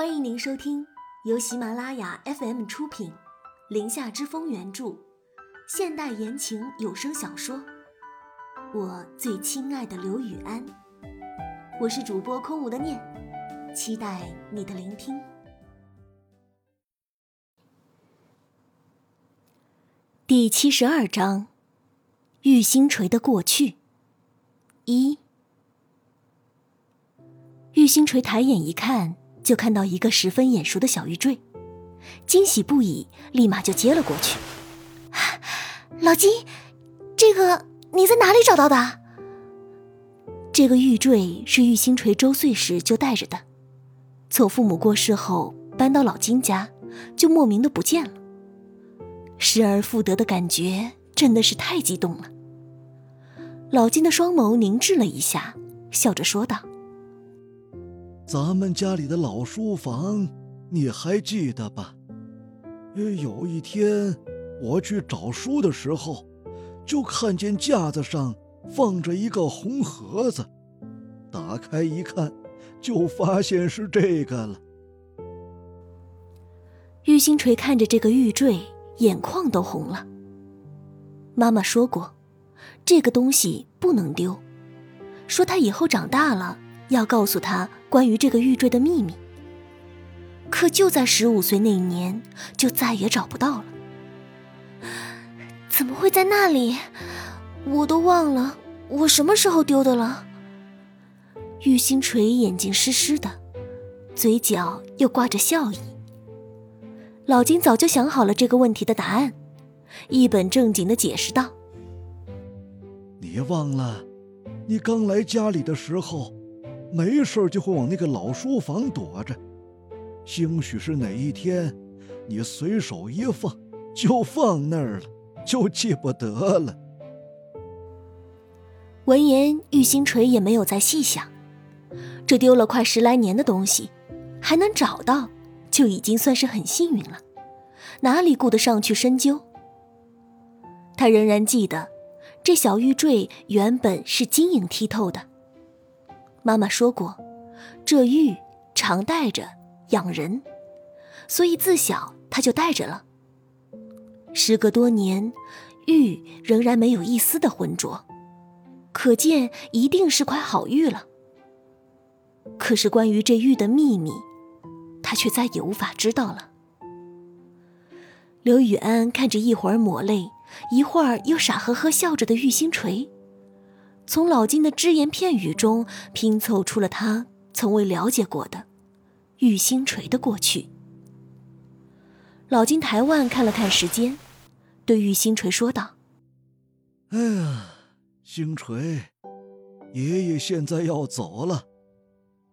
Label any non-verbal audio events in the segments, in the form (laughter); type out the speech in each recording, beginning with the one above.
欢迎您收听由喜马拉雅 FM 出品，《林下之风》原著，现代言情有声小说《我最亲爱的刘雨安》。我是主播空无的念，期待你的聆听。第七十二章：玉星锤的过去。一，玉星锤抬眼一看。就看到一个十分眼熟的小玉坠，惊喜不已，立马就接了过去。老金，这个你在哪里找到的？这个玉坠是玉星锤周岁时就带着的，从父母过世后搬到老金家，就莫名的不见了。失而复得的感觉真的是太激动了。老金的双眸凝滞了一下，笑着说道。咱们家里的老书房，你还记得吧？有一天我去找书的时候，就看见架子上放着一个红盒子，打开一看，就发现是这个了。玉星锤看着这个玉坠，眼眶都红了。妈妈说过，这个东西不能丢，说他以后长大了。要告诉他关于这个玉坠的秘密，可就在十五岁那年，就再也找不到了。怎么会在那里？我都忘了我什么时候丢的了。玉星锤眼睛湿湿的，嘴角又挂着笑意。老金早就想好了这个问题的答案，一本正经的解释道：“你忘了，你刚来家里的时候。”没事就会往那个老书房躲着，兴许是哪一天，你随手一放就放那儿了，就记不得了。闻言，玉星锤也没有再细想，这丢了快十来年的东西，还能找到，就已经算是很幸运了，哪里顾得上去深究？他仍然记得，这小玉坠原本是晶莹剔透的。妈妈说过，这玉常带着养人，所以自小他就带着了。时隔多年，玉仍然没有一丝的浑浊，可见一定是块好玉了。可是关于这玉的秘密，他却再也无法知道了。刘雨安看着一会儿抹泪，一会儿又傻呵呵笑着的玉星锤。从老金的只言片语中拼凑出了他从未了解过的玉星锤的过去。老金抬腕看了看时间，对玉星锤说道：“哎呀，星锤，爷爷现在要走了，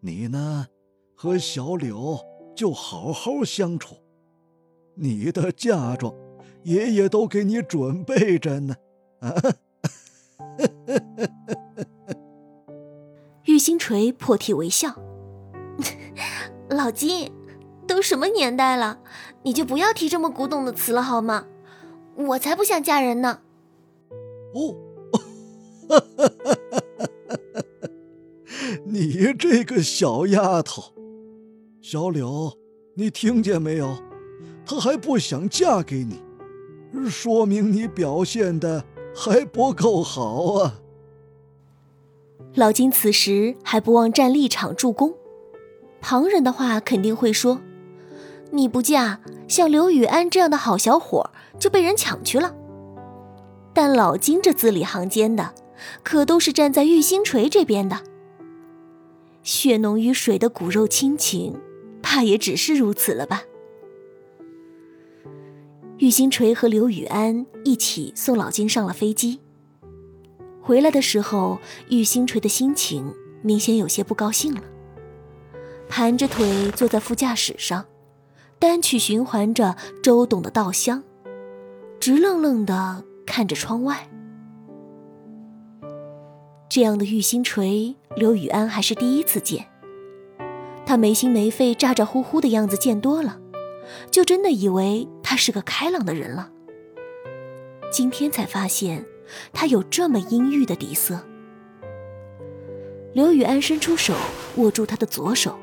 你呢，和小柳就好好相处。你的嫁妆，爷爷都给你准备着呢。”啊。星锤破涕为笑：“ (laughs) 老金，都什么年代了，你就不要提这么古董的词了好吗？我才不想嫁人呢。”哦，(laughs) 你这个小丫头，小柳，你听见没有？她还不想嫁给你，说明你表现的。还不够好啊！老金此时还不忘站立场助攻，旁人的话肯定会说：“你不嫁，像刘雨安这样的好小伙就被人抢去了。”但老金这字里行间的，可都是站在玉星锤这边的。血浓于水的骨肉亲情，怕也只是如此了吧。玉星锤和刘雨安一起送老金上了飞机。回来的时候，玉星锤的心情明显有些不高兴了，盘着腿坐在副驾驶上，单曲循环着周董的《稻香》，直愣愣地看着窗外。这样的玉星锤，刘雨安还是第一次见。他没心没肺、咋咋呼呼的样子见多了。就真的以为他是个开朗的人了。今天才发现，他有这么阴郁的底色。刘雨安伸出手握住他的左手，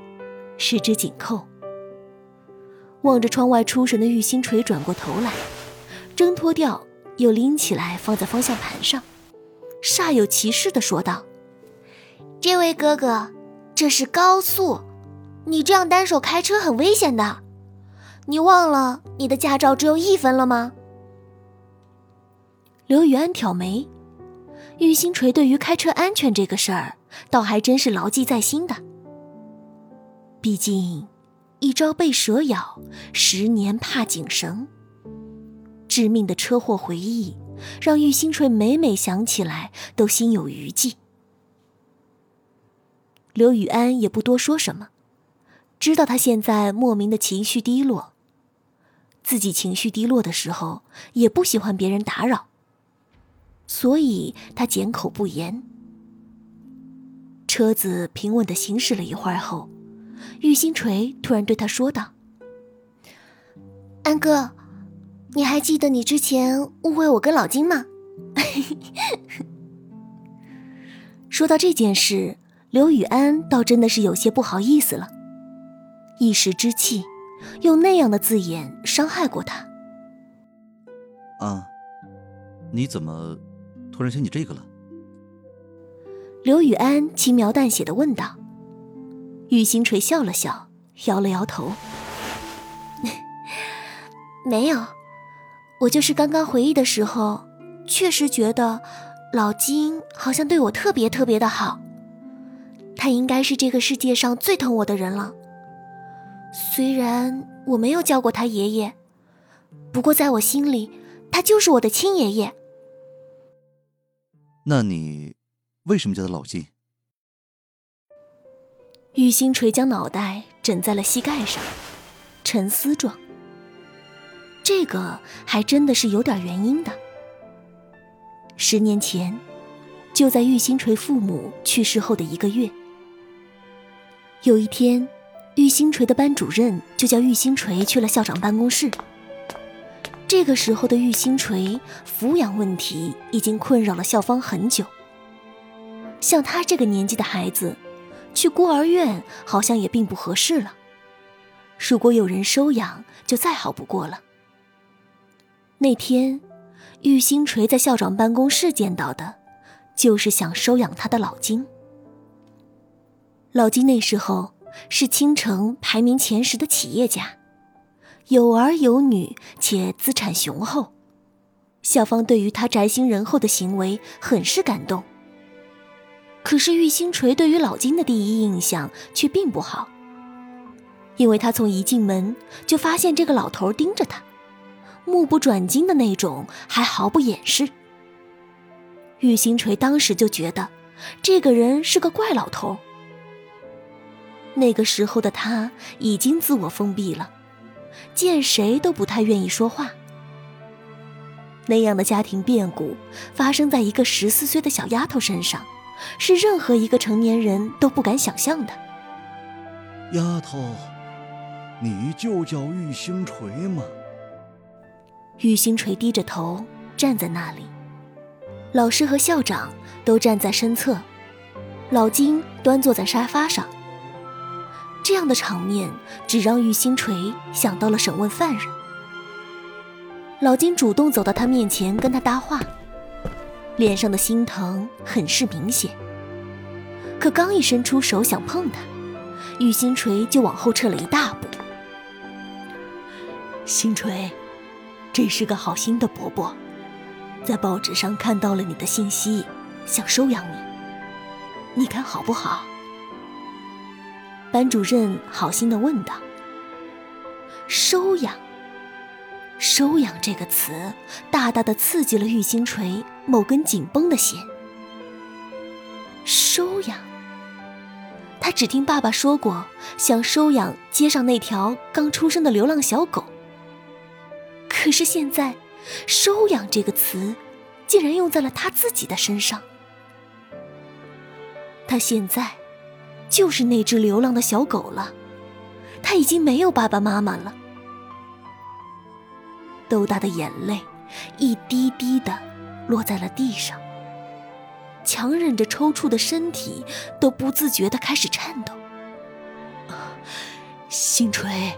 十指紧扣，望着窗外出神的玉星锤，转过头来，挣脱掉，又拎起来放在方向盘上，煞有其事的说道：“这位哥哥，这是高速，你这样单手开车很危险的。你忘了你的驾照只有一分了吗？”刘雨安挑眉，玉星锤对于开车安全这个事儿，倒还真是牢记在心的。毕竟。一朝被蛇咬，十年怕井绳。致命的车祸回忆，让玉星锤每每想起来都心有余悸。刘雨安也不多说什么，知道他现在莫名的情绪低落，自己情绪低落的时候也不喜欢别人打扰，所以他缄口不言。车子平稳的行驶了一会儿后。玉星锤突然对他说道：“安哥，你还记得你之前误会我跟老金吗？” (laughs) 说到这件事，刘雨安倒真的是有些不好意思了。一时之气，用那样的字眼伤害过他。啊，你怎么突然想起这个了？刘雨安轻描淡写的问道。玉星锤笑了笑，摇了摇头：“ (laughs) 没有，我就是刚刚回忆的时候，确实觉得老金好像对我特别特别的好。他应该是这个世界上最疼我的人了。虽然我没有叫过他爷爷，不过在我心里，他就是我的亲爷爷。那你为什么叫他老金？”玉星锤将脑袋枕在了膝盖上，沉思状。这个还真的是有点原因的。十年前，就在玉星锤父母去世后的一个月，有一天，玉星锤的班主任就叫玉星锤去了校长办公室。这个时候的玉星锤，抚养问题已经困扰了校方很久。像他这个年纪的孩子。去孤儿院好像也并不合适了。如果有人收养，就再好不过了。那天，玉星锤在校长办公室见到的，就是想收养他的老金。老金那时候是青城排名前十的企业家，有儿有女，且资产雄厚。校方对于他宅心仁厚的行为很是感动。可是玉星锤对于老金的第一印象却并不好，因为他从一进门就发现这个老头盯着他，目不转睛的那种，还毫不掩饰。玉星锤当时就觉得，这个人是个怪老头。那个时候的他已经自我封闭了，见谁都不太愿意说话。那样的家庭变故发生在一个十四岁的小丫头身上。是任何一个成年人都不敢想象的。丫头，你就叫玉星锤吗？玉星锤低着头站在那里，老师和校长都站在身侧，老金端坐在沙发上。这样的场面只让玉星锤想到了审问犯人。老金主动走到他面前跟他搭话。脸上的心疼很是明显，可刚一伸出手想碰他，玉星锤就往后撤了一大步。星锤，这是个好心的伯伯，在报纸上看到了你的信息，想收养你，你看好不好？班主任好心的问道。收养。收养这个词，大大的刺激了玉星锤某根紧绷的弦。收养，他只听爸爸说过，想收养街上那条刚出生的流浪小狗。可是现在，收养这个词，竟然用在了他自己的身上。他现在，就是那只流浪的小狗了，他已经没有爸爸妈妈了。豆大的眼泪一滴滴的落在了地上，强忍着抽搐的身体都不自觉的开始颤抖。星锤，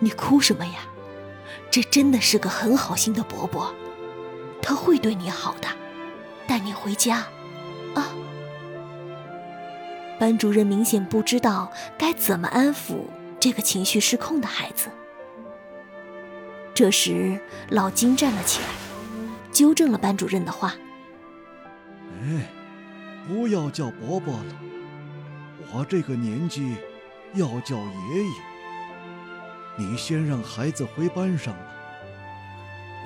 你哭什么呀？这真的是个很好心的伯伯，他会对你好的，带你回家，啊。班主任明显不知道该怎么安抚这个情绪失控的孩子。这时，老金站了起来，纠正了班主任的话：“哎，不要叫伯伯了，我这个年纪要叫爷爷。你先让孩子回班上吧。”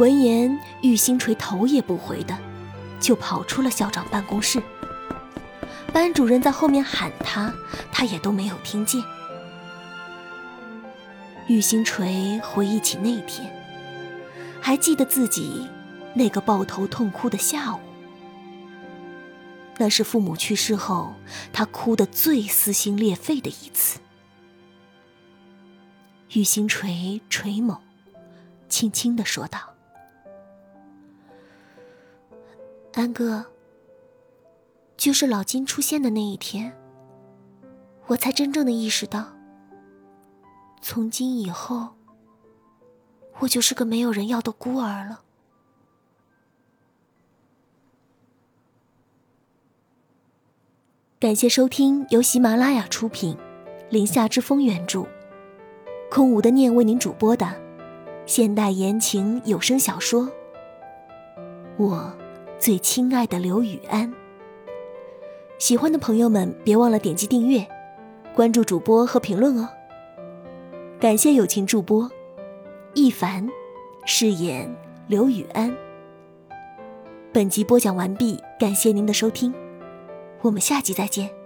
闻言，玉星锤头也不回的就跑出了校长办公室。班主任在后面喊他，他也都没有听见。玉星锤回忆起那天，还记得自己那个抱头痛哭的下午。那是父母去世后，他哭得最撕心裂肺的一次。玉星锤垂眸，轻轻的说道：“安哥。”就是老金出现的那一天，我才真正的意识到，从今以后，我就是个没有人要的孤儿了。感谢收听由喜马拉雅出品，林夏之风原著，空无的念为您主播的现代言情有声小说《我最亲爱的刘雨安》。喜欢的朋友们，别忘了点击订阅、关注主播和评论哦。感谢友情助播一凡饰演刘雨安。本集播讲完毕，感谢您的收听，我们下集再见。